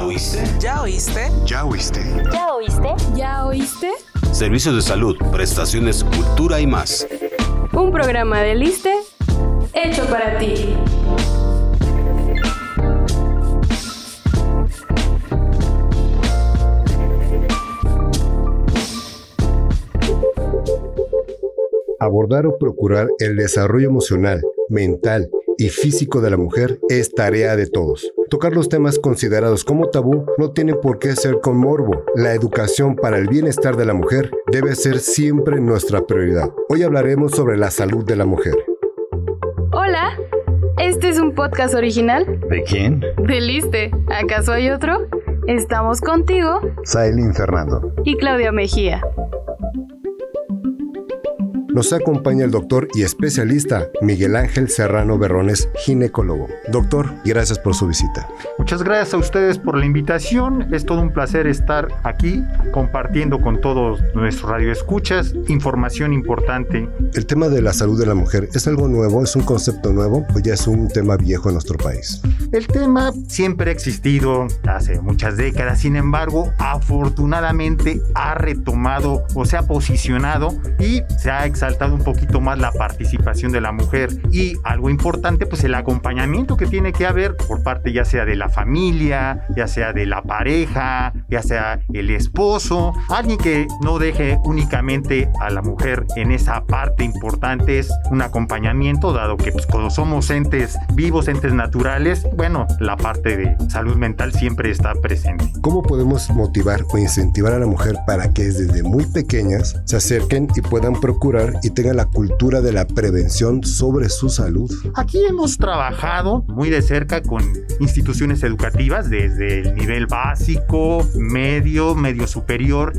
¿Ya oíste? ¿Ya oíste? ¿Ya oíste? ¿Ya oíste? ¿Ya oíste? Servicios de salud, prestaciones, cultura y más. Un programa de Liste hecho para ti. Abordar o procurar el desarrollo emocional, mental y físico de la mujer es tarea de todos. Tocar los temas considerados como tabú no tiene por qué ser con morbo. La educación para el bienestar de la mujer debe ser siempre nuestra prioridad. Hoy hablaremos sobre la salud de la mujer. Hola, este es un podcast original ¿De quién? de Liste. ¿Acaso hay otro? Estamos contigo Sailin Fernando. y Claudia Mejía. Nos acompaña el doctor y especialista Miguel Ángel Serrano Berrones, ginecólogo. Doctor, gracias por su visita. Muchas gracias a ustedes por la invitación. Es todo un placer estar aquí compartiendo con todos nuestros radioescuchas información importante. El tema de la salud de la mujer es algo nuevo, es un concepto nuevo o ya es un tema viejo en nuestro país. El tema siempre ha existido hace muchas décadas, sin embargo, afortunadamente ha retomado o se ha posicionado y se ha exaltado un poquito más la participación de la mujer y algo importante, pues el acompañamiento que tiene que haber por parte ya sea de la familia, ya sea de la pareja, ya sea el esposo, alguien que no deje únicamente a la mujer en esa parte importante es un acompañamiento, dado que pues, cuando somos entes vivos, entes naturales, bueno, la parte de salud mental siempre está presente. ¿Cómo podemos motivar o incentivar a la mujer para que desde muy pequeñas se acerquen y puedan procurar y tengan la cultura de la prevención sobre su salud? Aquí hemos trabajado muy de cerca con instituciones educativas desde el nivel básico, medio, medio superior,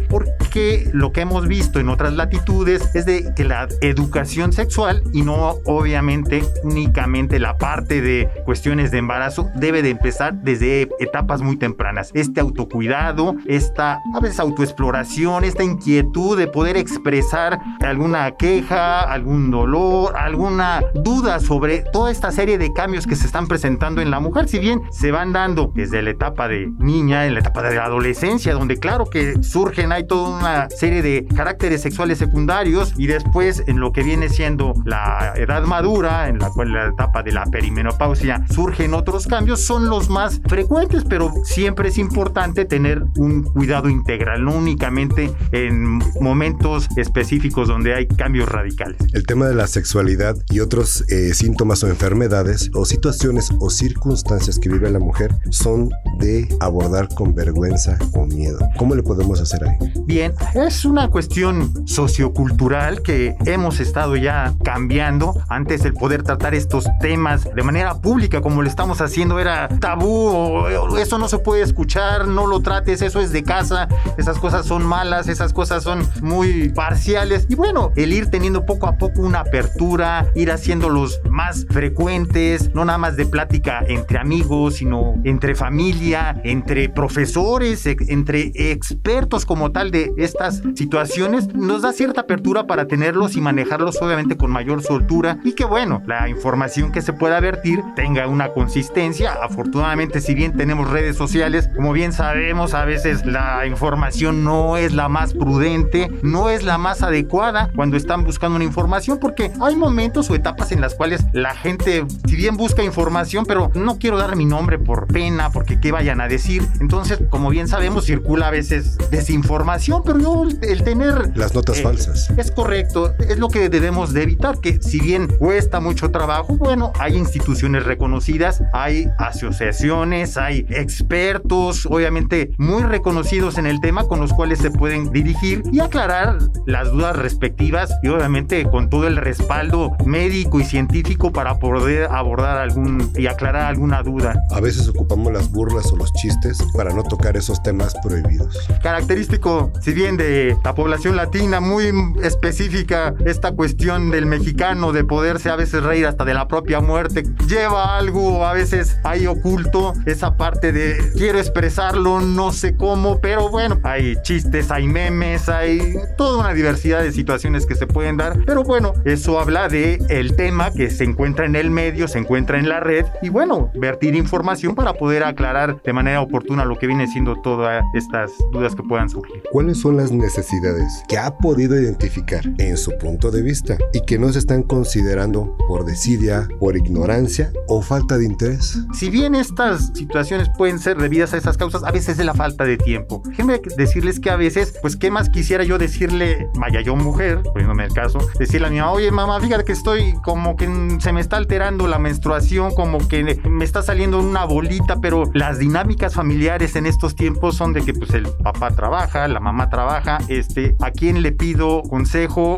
porque lo que hemos visto en otras latitudes es de que la educación sexual y no obviamente únicamente la parte de cuestiones de embarazo debe de empezar desde etapas muy tempranas. Este autocuidado, esta a veces autoexploración, esta inquietud de poder expresar alguna queja, algún dolor, alguna duda sobre toda esta serie de cambios que se están presentando en la mujer, si bien se van dando desde la etapa de niña, en la etapa de adolescencia, donde claro que surgen, hay toda una serie de caracteres sexuales secundarios y después en lo que viene siendo la edad madura, en la cual la etapa de la perimenopausia surgen otros cambios, son los más frecuentes, pero siempre es importante tener un cuidado integral, no únicamente en momentos específicos donde hay cambios radicales. El tema de la sexualidad y otros eh, síntomas o enfermedades o situaciones o circunstancias que vive la mujer son de abordar con vergüenza o miedo. ¿Cómo le podemos hacer ahí? Bien, es una cuestión sociocultural que hemos estado ya cambiando. Antes el poder tratar estos temas de manera pública como lo estamos haciendo era tabú, eso no se puede escuchar, no lo trates, eso es de casa, esas cosas son malas, esas cosas son muy parciales. Y bueno, el ir teniendo poco a poco una apertura, ir haciéndolos más frecuentes, no nada más de plática entre amigos, sino entre familia, entre profesores, e- entre expertos como tal de estas situaciones, nos da cierta apertura para tenerlos y manejarlos obviamente con mayor soltura y que bueno, la información que se pueda vertir tenga una consistencia. Afortunadamente, si bien tenemos redes sociales, como bien sabemos, a veces la información no es la más prudente, no es la más adecuada cuando están buscando una información porque hay momentos o etapas en las cuales la gente, si bien busca información, pero no quiero dar mi nombre por pena, porque qué vayan a decir. Entonces, como bien sabemos, circula a veces desinformación, pero yo el, tener... Las notas eh, falsas. Es correcto, es lo que debemos de evitar, que si bien cuesta mucho trabajo, bueno, hay instituciones reconocidas, hay asociaciones, hay expertos, obviamente muy reconocidos en el tema con los cuales se pueden dirigir y aclarar las dudas respectivas y obviamente con todo el respaldo médico y científico para poder abordar algún y aclarar alguna duda. A veces ocupamos las burlas o los chistes para no tocar esos temas prohibidos. Característico, si bien de la población latina, muy específica, esta cuestión del mexicano de poderse a veces reír hasta de la propia muerte, lleva algo a veces ahí oculto, esa parte de quiero expresarlo, no sé cómo, pero bueno, hay chistes, hay memes, hay toda una diversidad de situaciones que se pueden dar, pero bueno, eso habla de el tema que se encuentra en el medio, se encuentra en la red y bueno, vertir información para poder aclarar de manera oportuna lo que viene siendo todas estas dudas que puedan surgir. ¿Cuáles son las necesidades que ha podido identificar en su punto de vista y que no se están considerando por desidia, por ignorancia o falta de interés? Si bien estas situaciones pueden ser debidas a esas causas, a veces es la falta de tiempo. Déjenme decirles que a veces, pues, ¿qué más quisiera yo decirle, vaya yo mujer, poniéndome el caso, decirle a mi mamá, oye mamá, fíjate que estoy como que se me está alterando la menstruación, como que me está saliendo una bolita, pero las dinámicas familiares en estos tiempos son de que pues el papá trabaja, la mamá trabaja, este, ¿a quién le pido consejo?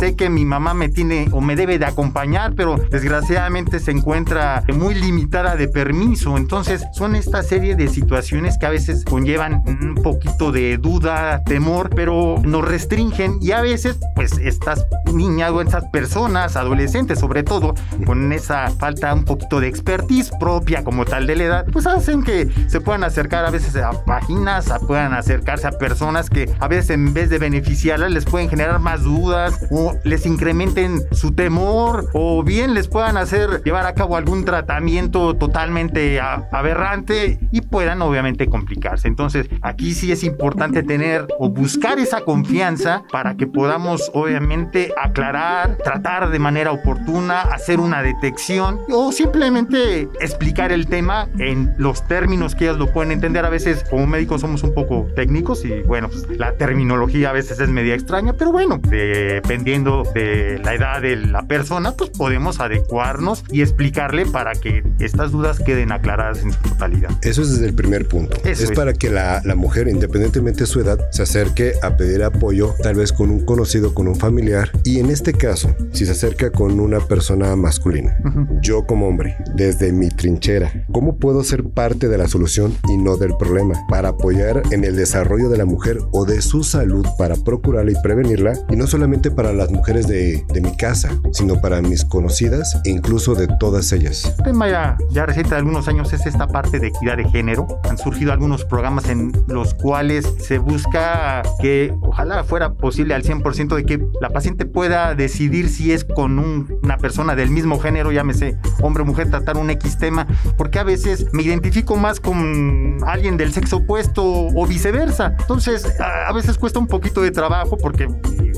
Sé que mi mamá me tiene o me debe de acompañar, pero desgraciadamente se encuentra muy limitada de permiso. Entonces son esta serie de situaciones que a veces conllevan un poquito de duda, temor, pero nos restringen y a veces pues estas niñas o estas personas, adolescentes sobre todo, con esa falta un poquito de expertise propia como tal de la edad, pues hacen que se puedan acercar a veces a páginas, a, puedan acercarse a personas que a veces en vez de beneficiarlas les pueden generar más dudas o les incrementen su temor o bien les puedan hacer llevar a cabo algún tratamiento totalmente aberrante y puedan obviamente complicarse. Entonces aquí sí es importante tener o buscar esa confianza para que podamos obviamente aclarar, tratar de manera oportuna, hacer una detección o simplemente explicar el tema en los términos que ellos lo pueden entender. A veces como médicos somos un poco técnicos y bueno, pues, la terminología a veces es media extraña, pero bueno, dependiendo de la edad de la persona, pues podemos adecuarnos y explicarle para que estas dudas queden aclaradas en su totalidad. Eso es desde el primer punto. es, para que la, la mujer, independientemente de su edad, se acerque a pedir apoyo, tal vez con un conocido, con un familiar. Y en este caso, si se acerca con una persona masculina, yo como hombre, desde mi trinchera, ¿cómo puedo ser parte de la solución y no del problema? Para apoyar en el desarrollo de la mujer o de su salud, para procurarla y prevenirla. Y no solamente para las mujeres de, de mi casa, sino para mis conocidas e incluso de todas ellas. El tema ya, ya reciente de algunos años es esta parte de equidad de género. Han surgido algunos programas en los cuales se busca que ojalá fuera posible al 100% de que la paciente pueda decidir si es con una persona del mismo género, llámese hombre o mujer, tratar un X tema, porque a veces me identifico más con alguien del sexo opuesto o viceversa. Entonces, a, a veces cuesta un poquito de trabajo porque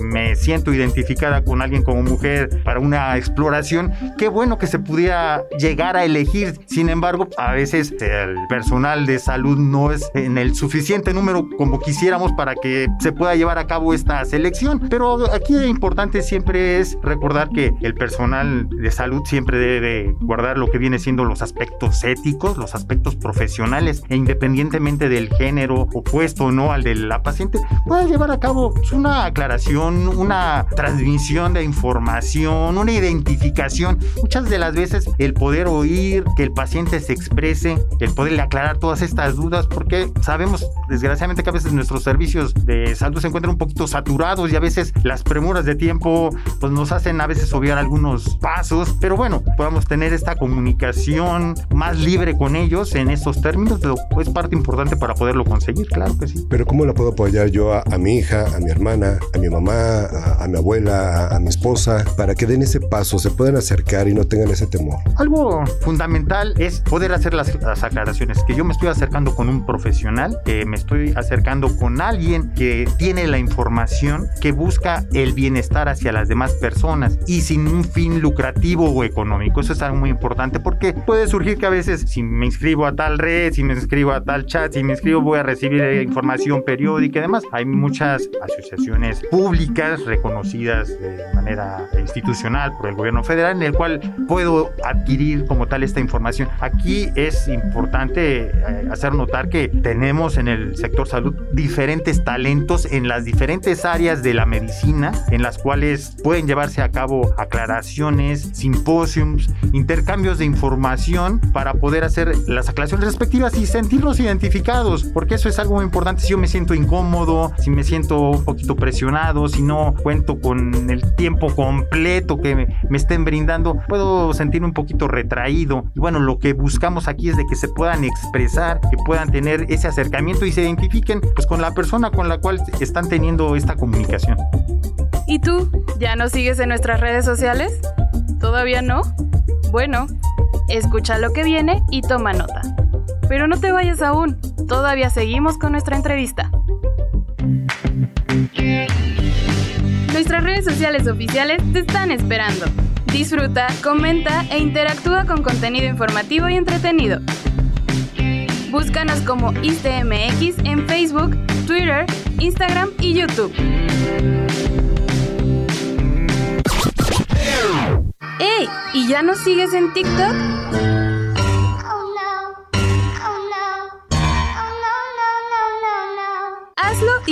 me siento identificada con alguien como mujer para una exploración. Qué bueno que se pudiera llegar a elegir. Sin embargo, a veces el personal de salud no es en el suficiente número como quisiéramos para que se pueda llevar a cabo esta selección. Pero aquí lo importante siempre es recordar que el personal de salud siempre debe guardar lo que viene siendo los aspectos éticos, los aspectos profesionales e independientemente del género opuesto o no al de la paciente, pueda llevar a cabo una aclaración, una transmisión de información, una identificación. Muchas de las veces el poder oír, que el paciente se exprese, el poderle aclarar todas estas dudas, porque sabemos desgraciadamente que a veces nuestros servicios de salud se encuentran un poquito saturados y a veces las premuras de tiempo pues nos hacen a veces obviar algunos pasos, pero bueno, podamos tener esta comunicación más libre con ellos en estos términos, es parte importante para poderlo conseguir, claro que sí. Pero ¿cómo la puedo apoyar yo a, a mi hija, a mi hermana, a mi mamá, a, mi abuela, a, mi esposa, para que den ese paso, se puedan acercar y no tengan ese temor? Algo fundamental es poder hacer las, aclaraciones, que yo me estoy acercando con un profesional, que me estoy acercando con alguien que tiene la información, que busca el bienestar hacia las demás personas y sin un fin lucrativo o económico. Eso es algo muy importante porque puede surgir que a veces si me inscribo a tal red, si me inscribo a tal chat, si me inscribo voy a recibir información periódica y demás. Hay muchas asociaciones públicas reconocidas de manera institucional por el gobierno federal en el cual puedo adquirir como tal esta información. Aquí es importante eh, hacer notar que tenemos en el sector salud diferentes talentos en las diferentes áreas de la medicina en las cuales pueden llevarse a cabo aclaraciones, simposios, intercambios de información para poder hacer las aclaraciones respectivas y sentirnos identificados, porque eso es algo muy importante. Si yo me siento incómodo, si me siento un poquito presionado, si no cuento con el tiempo completo que me, estén brindando, puedo sentirme un poquito retraído. Y bueno, lo que buscamos aquí es de que se puedan expresar, que puedan tener ese acercamiento y se identifiquen pues con la persona con la cual están teniendo esta comunicación. ¿Y tú? ¿Ya nos sigues en nuestras redes sociales? ¿Todavía no? Bueno, escucha lo que viene y toma nota. Pero no te vayas aún, todavía seguimos con nuestra entrevista. Nuestras redes sociales oficiales te están esperando. Disfruta, comenta e interactúa con contenido informativo y entretenido. Búscanos como ISTMX en Facebook, Twitter, Instagram y YouTube. ¡Ey! ¿Y ya nos sigues en TikTok?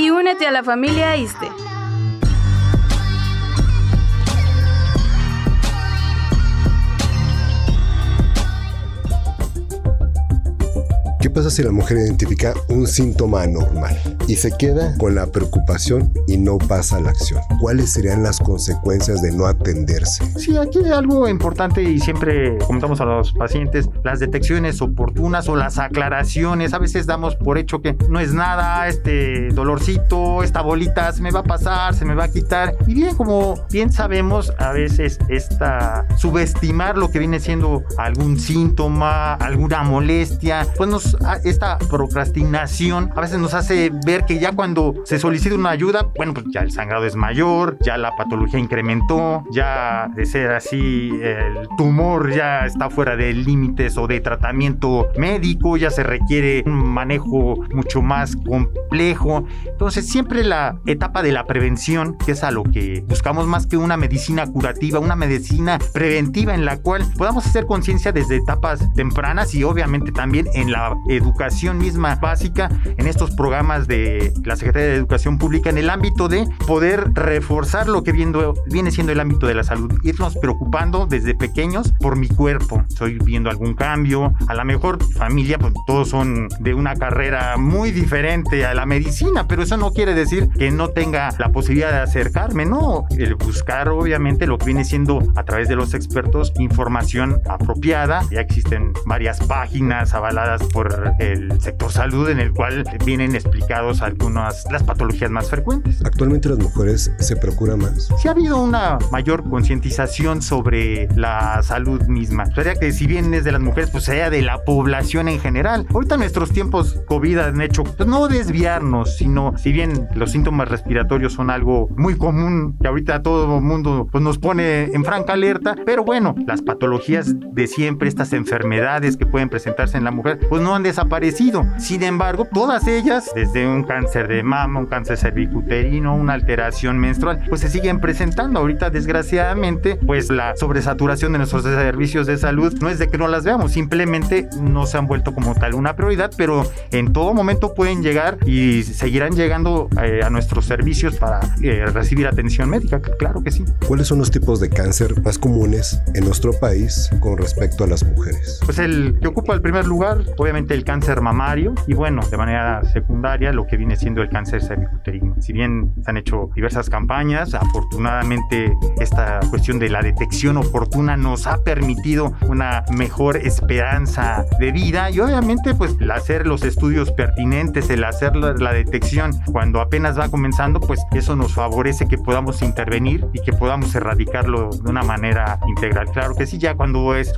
Y únete a la familia ISTE. Pasa si la mujer identifica un síntoma anormal y se queda con la preocupación y no pasa a la acción? ¿Cuáles serían las consecuencias de no atenderse? Sí, aquí hay algo importante y siempre comentamos a los pacientes, las detecciones oportunas o las aclaraciones. A veces damos por hecho que no es nada, este dolorcito, esta bolita se me va a pasar, se me va a quitar. Y bien, como bien sabemos, a veces esta subestimar lo que viene siendo algún síntoma, alguna molestia, pues nos esta procrastinación a veces nos hace ver que ya cuando se solicita una ayuda, bueno, pues ya el sangrado es mayor, ya la patología incrementó, ya de ser así el tumor ya está fuera de límites o de tratamiento médico, ya se requiere un manejo mucho más complejo. Entonces siempre la etapa de la prevención, que es a lo que buscamos más que una medicina curativa, una medicina preventiva en la cual podamos hacer conciencia desde etapas tempranas y obviamente también en la educación misma básica en estos programas de la Secretaría de Educación Pública en el ámbito de poder reforzar lo que viene siendo el ámbito de la salud, irnos preocupando desde pequeños por mi cuerpo. Estoy viendo algún cambio, a la mejor familia, pues todos son de una carrera muy diferente a la medicina, pero eso no quiere decir que no tenga la posibilidad de acercarme, no, el buscar obviamente lo que viene siendo a través de los expertos información apropiada, ya existen varias páginas avaladas por el sector salud en el cual vienen explicados algunas las patologías más frecuentes. Actualmente las mujeres se procuran más. Sí ha habido una mayor concientización sobre la salud misma. Sería que si bien es de las mujeres, pues sea de la población en general. Ahorita nuestros tiempos COVID han hecho pues, no desviarnos, sino si bien los síntomas respiratorios son algo muy común que ahorita todo el mundo pues, nos pone en franca alerta, pero bueno, las patologías de siempre, estas enfermedades que pueden presentarse en la mujer, pues no han desaparecido. Sin embargo, todas ellas, desde un cáncer de mama, un cáncer cervicuterino, una alteración menstrual, pues se siguen presentando. Ahorita, desgraciadamente, pues la sobresaturación de nuestros servicios de salud no es de que no las veamos, simplemente no se han vuelto como tal una prioridad, pero en todo momento pueden llegar y seguirán llegando eh, a nuestros servicios para eh, recibir atención médica, claro que sí. ¿Cuáles son los tipos de cáncer más comunes en nuestro país con respecto a las mujeres? Pues el que ocupa el primer lugar, obviamente el cáncer mamario y bueno, de manera secundaria lo que viene siendo el cáncer cervicuterino. Si bien se han hecho diversas campañas, afortunadamente esta cuestión de la detección oportuna nos ha permitido una mejor esperanza de vida y obviamente pues el hacer los estudios pertinentes, el hacer la detección cuando apenas va comenzando, pues eso nos favorece que podamos intervenir y que podamos erradicarlo de una manera integral. Claro que sí, ya cuando es,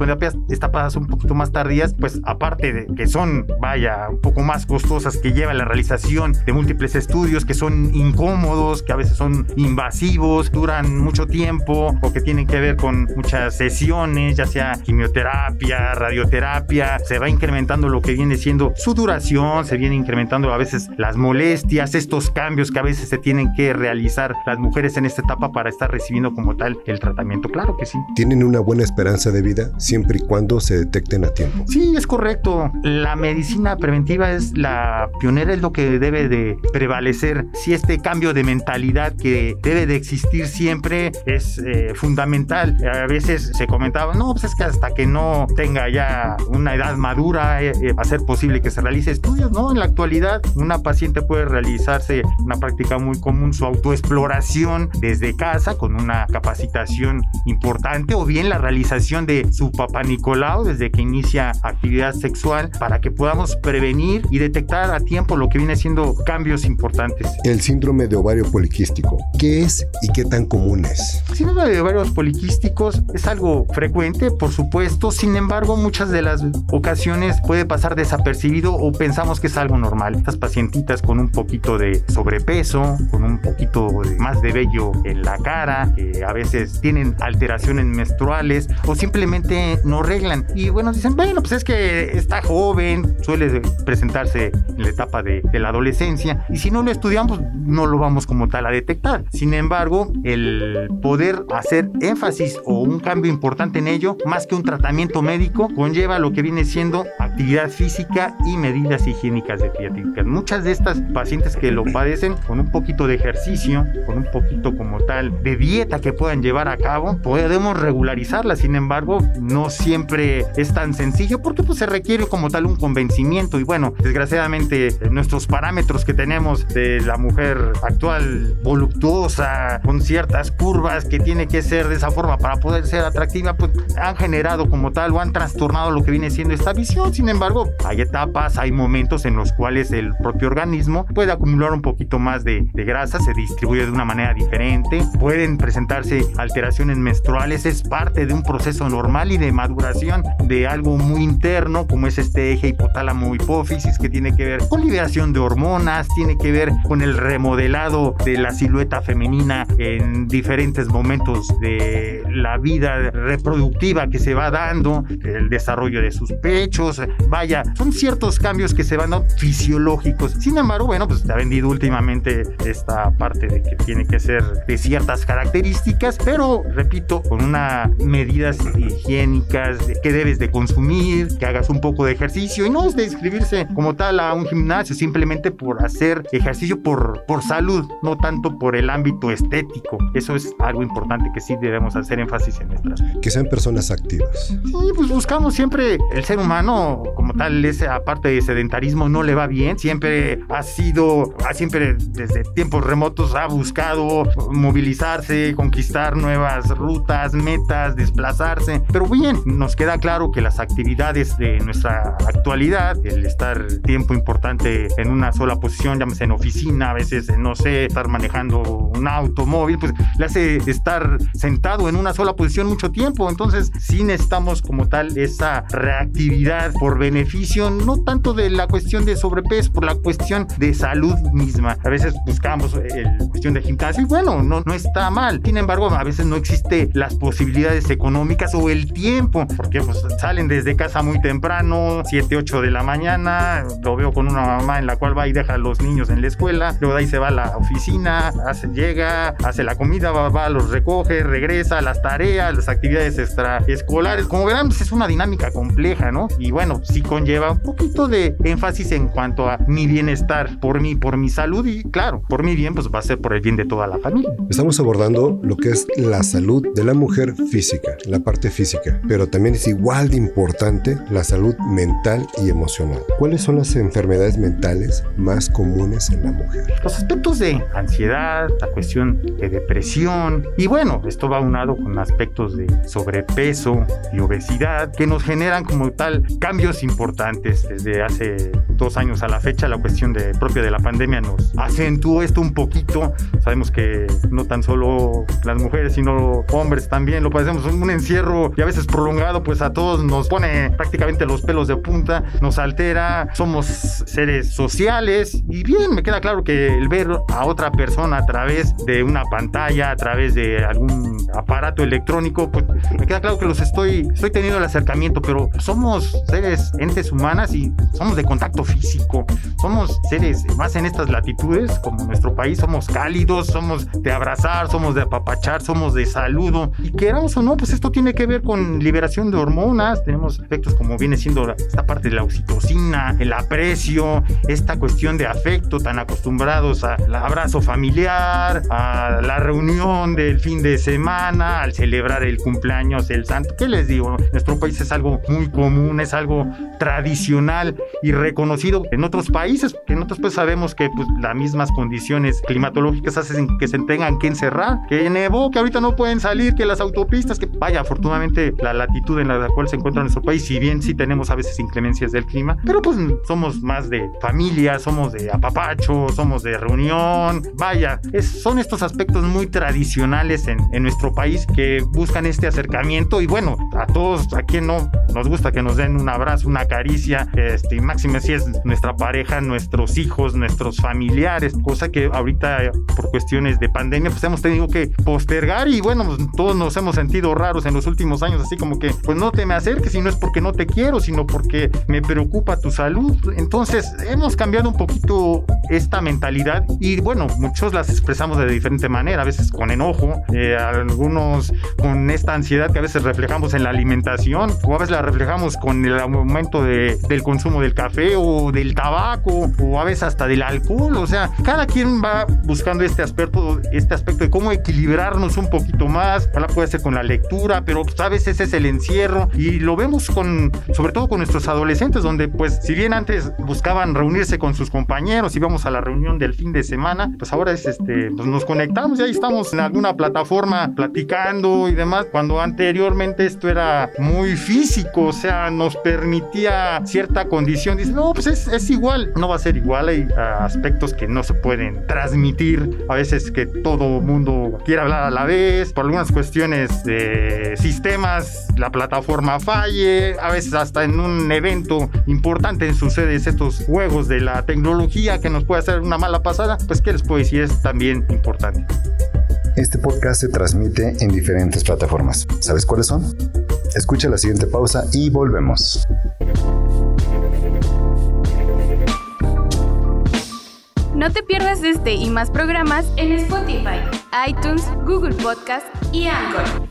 etapas un poquito más tardías, pues aparte de que son vaya, un poco más costosas, que lleva la realización de múltiples estudios, que son incómodos, que a veces son invasivos, duran mucho tiempo o que tienen que ver con muchas sesiones, ya sea quimioterapia, radioterapia, se va incrementando lo que viene siendo su duración, se viene incrementando a veces las molestias, estos cambios que a veces se tienen que realizar las mujeres en esta etapa para estar recibiendo como tal el tratamiento. Claro que sí. Tienen una buena esperanza de vida siempre y cuando se detecten a tiempo. Sí, es correcto. La la medicina preventiva es la pionera, es lo que debe de prevalecer. Si este cambio de mentalidad que debe de existir siempre es eh, fundamental. A veces se comentaba, no, pues es que hasta que no tenga ya una edad madura eh, eh, va a ser posible que se realice estudios, ¿no? En la actualidad una paciente puede realizarse una práctica muy común, su autoexploración desde casa con una capacitación importante o bien la realización de su papá Nicolau desde que inicia actividad sexual para que podamos prevenir y detectar a tiempo lo que viene siendo cambios importantes. El síndrome de ovario poliquístico, ¿qué es y qué tan común es? El síndrome de ovarios poliquísticos es algo frecuente, por supuesto, sin embargo, muchas de las ocasiones puede pasar desapercibido o pensamos que es algo normal. Estas pacientitas con un poquito de sobrepeso, con un poquito más de vello en la cara, que a veces tienen alteraciones menstruales o simplemente no reglan. Y bueno, dicen, bueno, pues es que está joven, suele presentarse en la etapa de, de la adolescencia y si no lo estudiamos no lo vamos como tal a detectar. Sin embargo, el poder hacer énfasis o un cambio importante en ello, más que un tratamiento médico, conlleva lo que viene siendo actividad física y medidas higiénicas de pediátricas. Muchas de estas pacientes que lo padecen con un poquito de ejercicio, con un poquito como tal de dieta que puedan llevar a cabo, podemos regularizarla. Sin embargo, no siempre es tan sencillo porque pues, se requiere como tal un convencimiento y bueno, desgraciadamente nuestros parámetros que tenemos de la mujer actual voluptuosa, con ciertas curvas que tiene que ser de esa forma para poder ser atractiva, pues han generado como tal o han trastornado lo que viene siendo esta visión. Sin embargo, hay etapas, hay momentos en los cuales el propio organismo puede acumular un poquito más de, de grasa, se distribuye de una manera diferente, pueden presentarse alteraciones menstruales, es parte de un proceso normal y de maduración de algo muy interno, como es este eje hipotálamo hipófisis que tiene que ver con liberación de hormonas, tiene que ver con el remodelado de la silueta femenina en diferentes momentos de la vida reproductiva que se va dando, el desarrollo de sus pechos, vaya, son ciertos cambios que se van dando fisiológicos. Sin embargo, bueno, pues se ha vendido últimamente esta parte de que tiene que ser de ciertas características, pero repito, con unas medidas higiénicas de que debes de consumir, que hagas un poco de ejercicio y no es de inscribirse como tal a un gimnasio simplemente por hacer ejercicio por, por salud, no tanto por el ámbito estético. Eso es algo importante que sí debemos hacer énfasis en nuestras. Que sean personas activas. Sí, pues buscamos siempre el ser humano como tal, esa parte de sedentarismo no le va bien, siempre ha sido, siempre desde tiempos remotos ha buscado movilizarse, conquistar nuevas rutas, metas, desplazarse, pero bien, nos queda claro que las actividades de nuestra actualidad, el estar tiempo importante en una sola posición, llámese en oficina, a veces, no sé, estar manejando un automóvil, pues le hace estar sentado en una sola posición mucho tiempo. Entonces, sí necesitamos como tal esa reactividad por beneficio, no tanto de la cuestión de sobrepeso, por la cuestión de salud misma. A veces buscamos la cuestión de gimnasio y bueno, no, no está mal. Sin embargo, a veces no existe las posibilidades económicas o el tiempo, porque pues salen desde casa muy temprano, 7, 8 de la mañana, lo veo con una mamá en la cual va y deja a los niños en la escuela, luego de ahí se va a la oficina, hace, llega, hace la comida, va, va, los recoge, regresa, las tareas, las actividades extraescolares. Como verán, pues es una dinámica compleja, ¿no? Y bueno, sí conlleva un poquito de énfasis en cuanto a mi bienestar, por mí, por mi salud y claro, por mi bien, pues va a ser por el bien de toda la familia. Estamos abordando lo que es la salud de la mujer física, la parte física, pero también es igual de importante la salud mental y emocional. ¿Cuáles son las enfermedades mentales más comunes en la mujer? Los aspectos de ansiedad, la cuestión de depresión y bueno, esto va unado con aspectos de sobrepeso y obesidad que nos generan como tal cambios importantes desde hace dos años a la fecha la cuestión de propia de la pandemia nos acentuó esto un poquito. Sabemos que no tan solo las mujeres sino hombres también lo padecemos un encierro y a veces prolongado pues a todos nos pone prácticamente los pelos de punta nos altera somos seres sociales y bien me queda claro que el ver a otra persona a través de una pantalla a través de algún aparato electrónico pues me queda claro que los estoy estoy teniendo el acercamiento pero somos seres entes humanas y somos de contacto físico. Somos seres más en estas latitudes como nuestro país somos cálidos somos de abrazar somos de apapachar somos de saludo. Y queramos o no pues esto tiene que ver con liberación de hormonas. Tenemos efectos como viene siendo esta parte de la oxitocina el aprecio esta cuestión de afecto tan acostumbrados al abrazo familiar a la reunión del fin de semana al celebrar el cumpleaños el santo. Qué les digo nuestro país es algo muy común es algo tradicional y reconocido en otros países. En otros países sabemos que pues, las mismas condiciones climatológicas hacen que se tengan que encerrar, que nevó, que ahorita no pueden salir, que las autopistas, que vaya, afortunadamente la latitud en la cual se encuentra nuestro país, si bien sí tenemos a veces inclemencias del clima, pero pues somos más de familia, somos de apapacho, somos de reunión, vaya, son estos aspectos muy tradicionales en, en nuestro país que buscan este acercamiento y bueno, a todos, a quien no nos gusta que nos den un abrazo, una caricia, este, y máxima si es nuestra pareja, nuestros hijos, nuestros familiares, cosa que ahorita por cuestiones de pandemia pues hemos tenido que postergar y bueno, pues, todos nos hemos sentido raros en los últimos años, así como que pues no te me acerques y no es porque no te quiero, sino porque me preocupa tu salud. Entonces hemos cambiado un poquito esta mentalidad y bueno, muchos las expresamos de diferente manera, a veces con enojo, eh, algunos con esta ansiedad que a veces reflejamos en la alimentación o a veces la reflejamos con el aumento de, del consumo del café o del tabaco o a veces hasta del alcohol, o sea, cada quien va buscando este aspecto, este aspecto de cómo equilibrarnos un poquito más, ojalá puede ser con la lectura, pero pues, a veces es el encierro y lo vemos con, sobre todo con nuestros adolescentes, donde pues si bien antes buscaban reunirse con sus compañeros, íbamos a la reunión del fin de semana, pues ahora es este, pues nos conectamos y ahí estamos en alguna plataforma platicando y demás, cuando anteriormente esto era muy físico, o sea, nos permitía cierta condición, dice, no, pues es, es igual, no va a ser igual, hay aspectos que no se pueden transmitir, a veces que todo mundo quiere hablar a la vez, por algunas cuestiones de sistemas, la plataforma falle, a veces hasta en un evento importante sucede estos juegos de la tecnología que nos puede hacer una mala pasada, pues qué les puedo decir, es también importante. Este podcast se transmite en diferentes plataformas. ¿Sabes cuáles son? Escucha la siguiente pausa y volvemos. No te pierdas este y más programas en Spotify, iTunes, Google Podcast y Anchor.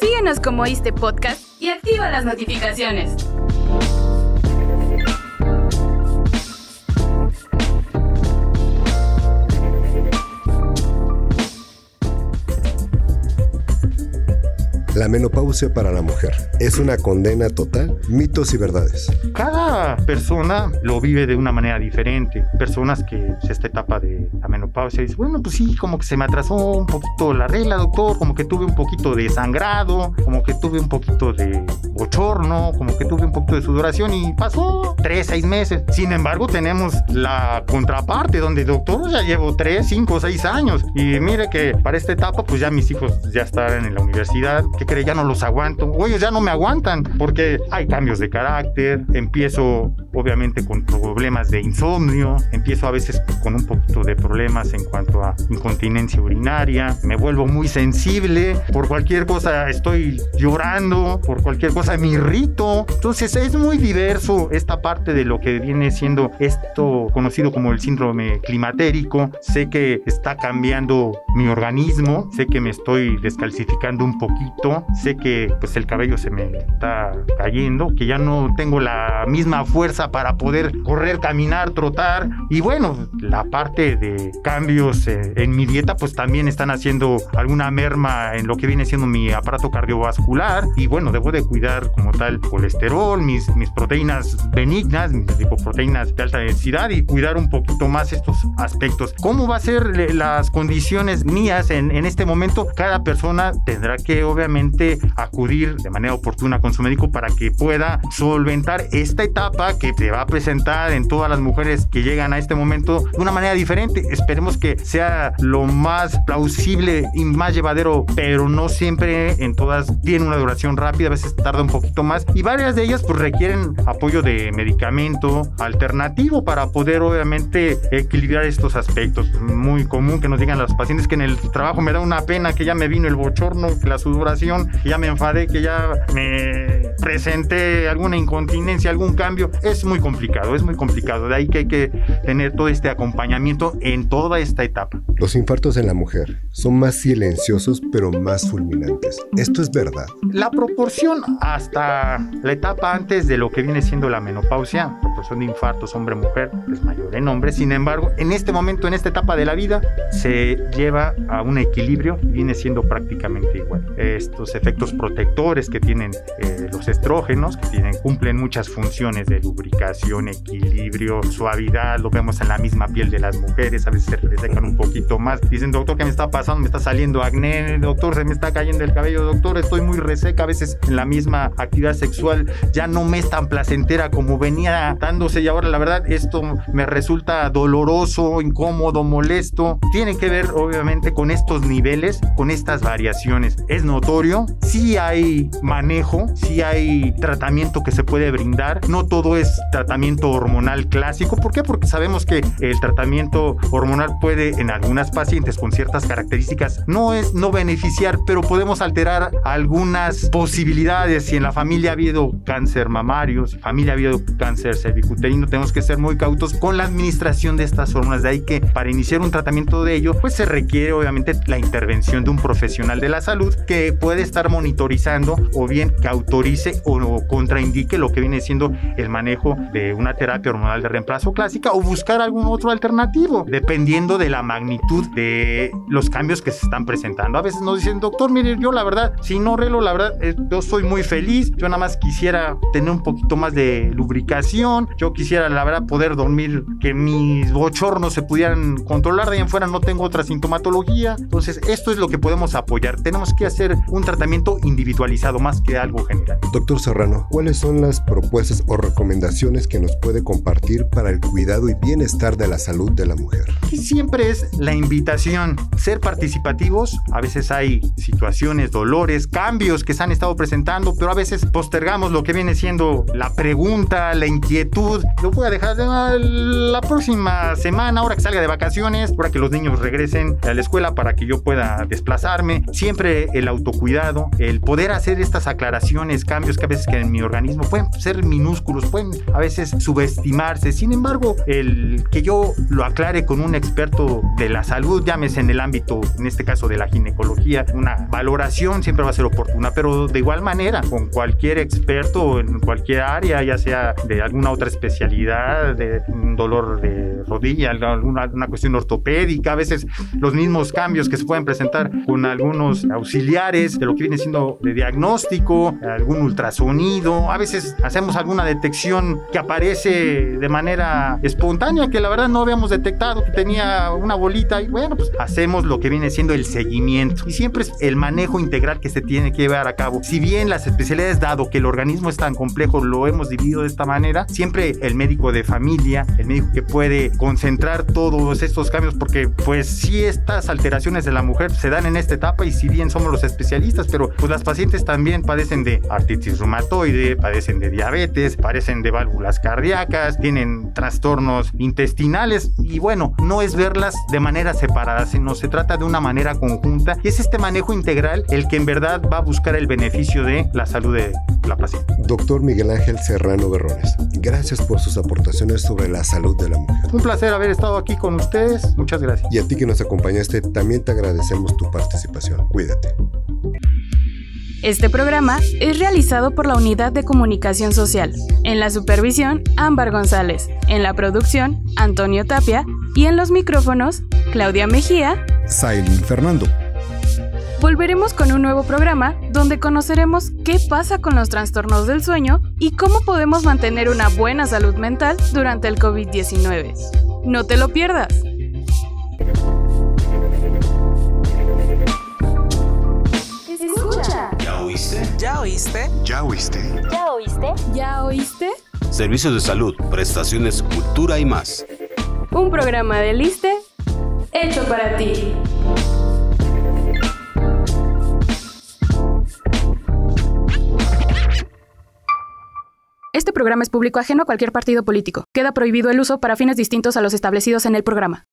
Síguenos como este podcast y activa las notificaciones. La menopausia para la mujer es una condena total, mitos y verdades. Cada persona lo vive de una manera diferente. Personas que esta etapa de la menopausia dicen, bueno, pues sí, como que se me atrasó un poquito la regla, doctor, como que tuve un poquito de sangrado, como que tuve un poquito de bochorno, como que tuve un poquito de sudoración y pasó tres, seis meses. Sin embargo, tenemos la contraparte donde, doctor, ya llevo tres, cinco, seis años y mire que para esta etapa, pues ya mis hijos ya están en la universidad, Ya no los aguanto. O ellos ya no me aguantan porque hay cambios de carácter. Empiezo obviamente con problemas de insomnio. Empiezo a veces con un poquito de problemas en cuanto a incontinencia urinaria. Me vuelvo muy sensible. Por cualquier cosa estoy llorando. Por cualquier cosa me irrito. Entonces es muy diverso esta parte de lo que viene siendo esto conocido como el síndrome climatérico. Sé que está cambiando mi organismo. Sé que me estoy descalcificando un poquito sé que pues el cabello se me está cayendo, que ya no tengo la misma fuerza para poder correr, caminar, trotar y bueno, la parte de cambios eh, en mi dieta pues también están haciendo alguna merma en lo que viene siendo mi aparato cardiovascular y bueno, debo de cuidar como tal colesterol, mis, mis proteínas benignas, mis lipoproteínas de alta densidad y cuidar un poquito más estos aspectos. ¿Cómo va a ser las condiciones mías en, en este momento? Cada persona tendrá que obviamente acudir de manera oportuna con su médico para que pueda solventar esta etapa que se va a presentar en todas las mujeres que llegan a este momento de una manera diferente. Esperemos que sea lo más plausible y más llevadero, pero no siempre en todas tiene una duración rápida, a veces tarda un poquito más y varias de ellas pues requieren apoyo de medicamento alternativo para poder obviamente equilibrar estos aspectos. Muy común que nos digan las pacientes que en el trabajo me da una pena que ya me vino el bochorno, que la sudoración ya me enfadé, que ya me presenté alguna incontinencia, algún cambio, es muy complicado, es muy complicado. De ahí que hay que tener todo este acompañamiento en toda esta etapa. Los infartos en la mujer son más silenciosos pero más fulminantes. ¿Esto es verdad? La proporción hasta la etapa antes de lo que viene siendo la menopausia, proporción de infartos hombre-mujer es mayor en hombres. Sin embargo, en este momento, en esta etapa de la vida, se lleva a un equilibrio y viene siendo prácticamente igual. Efectos protectores que tienen eh, los estrógenos, que tienen, cumplen muchas funciones de lubricación, equilibrio, suavidad, lo vemos en la misma piel de las mujeres, a veces se resecan un poquito más. Dicen, doctor, ¿qué me está pasando? Me está saliendo acné, doctor, se me está cayendo el cabello, doctor, estoy muy reseca. A veces en la misma actividad sexual ya no me es tan placentera como venía dándose y ahora la verdad esto me resulta doloroso, incómodo, molesto. Tiene que ver obviamente con estos niveles, con estas variaciones. Es notorio, sí hay manejo, sí hay tratamiento que se puede brindar. No todo es tratamiento hormonal clásico. ¿Por qué? Porque sabemos que el tratamiento hormonal puede en algunas pacientes con ciertas características no es no beneficiar, pero podemos alterar algunas posibilidades. Si en la familia ha habido cáncer mamario, si familia ha habido cáncer cervicuterino, tenemos que ser muy cautos con la administración de estas hormonas. De ahí que para iniciar un tratamiento de ello, pues se requiere obviamente la intervención de un profesional de la salud que puede estar monitorizando o bien que autorice o contraindique lo que viene siendo el manejo de una terapia hormonal de reemplazo clásica o buscar algún otro alternativo, dependiendo de la magnitud de los cambios que se están presentando. A veces nos dicen, doctor, mire, yo la verdad, si no relo, la verdad, eh, yo soy muy feliz, yo nada más quisiera tener un poquito más de lubricación, yo quisiera, la verdad, poder dormir, que mis bochornos se pudieran controlar, de ahí en fuera no tengo otra sintomatología. Entonces, esto es lo que podemos apoyar. Tenemos que hacer un tratamiento individualizado más que algo general. Doctor Serrano, ¿cuáles son las propuestas o recomendaciones que nos puede compartir para el cuidado y bienestar de la salud de la mujer? Y siempre es la invitación, ser participativos. A veces hay situaciones, dolores, cambios que se han estado presentando, pero a veces postergamos lo que viene siendo la pregunta, la inquietud. Lo voy a dejar la próxima semana, ahora que salga de vacaciones, ahora que los niños regresen a la escuela para que yo pueda desplazarme. Siempre el autocuidado, el poder hacer estas aclaraciones, cambios que a veces que en mi organismo pueden ser minúsculos, pueden a veces subestimarse. Sin embargo, el que yo lo aclare con un experto de la salud, llámese en el ámbito, en este caso de la ginecología, una valoración siempre va a ser oportuna, pero de igual manera, con cualquier experto en cualquier área, ya sea de alguna otra especialidad, de un dolor de rodilla, alguna una cuestión ortopédica, a veces los mismos cambios que se pueden presentar con algunos auxiliares de lo que viene siendo de diagnóstico, algún ultrasonido, a veces hacemos alguna detección que aparece de manera espontánea que la verdad no habíamos detectado que tenía una bolita y bueno, pues hacemos lo que viene siendo el seguimiento y siempre es el manejo integral que se tiene que llevar a cabo. Si bien las especialidades, dado que el organismo es tan complejo, lo hemos dividido de esta manera, siempre el médico de familia, el médico que puede concentrar todos estos cambios, porque pues si estas alteraciones de la mujer se dan en esta etapa y si bien somos los especialistas, pero pues las pacientes también padecen de artritis reumatoide, padecen de diabetes, padecen de válvulas cardíacas, tienen trastornos intestinales y bueno, no es verlas de manera separada, sino se trata de una manera conjunta y es este manejo integral el que en verdad va a buscar el beneficio de la salud de la paciente. Doctor Miguel Ángel Serrano Berrones, gracias por sus aportaciones sobre la salud de la mujer. Un placer haber estado aquí con ustedes, muchas gracias. Y a ti que nos acompañaste, también te agradecemos tu participación. Cuídate. Este programa es realizado por la Unidad de Comunicación Social. En la supervisión, Ámbar González. En la producción, Antonio Tapia. Y en los micrófonos, Claudia Mejía. Sailin Fernando. Volveremos con un nuevo programa donde conoceremos qué pasa con los trastornos del sueño y cómo podemos mantener una buena salud mental durante el COVID-19. No te lo pierdas. Oíste? ¿Ya oíste? ¿Ya oíste? ¿Ya oíste? ¿Ya oíste? Servicios de salud, prestaciones, cultura y más. Un programa de Liste hecho para ti. Este programa es público ajeno a cualquier partido político. Queda prohibido el uso para fines distintos a los establecidos en el programa.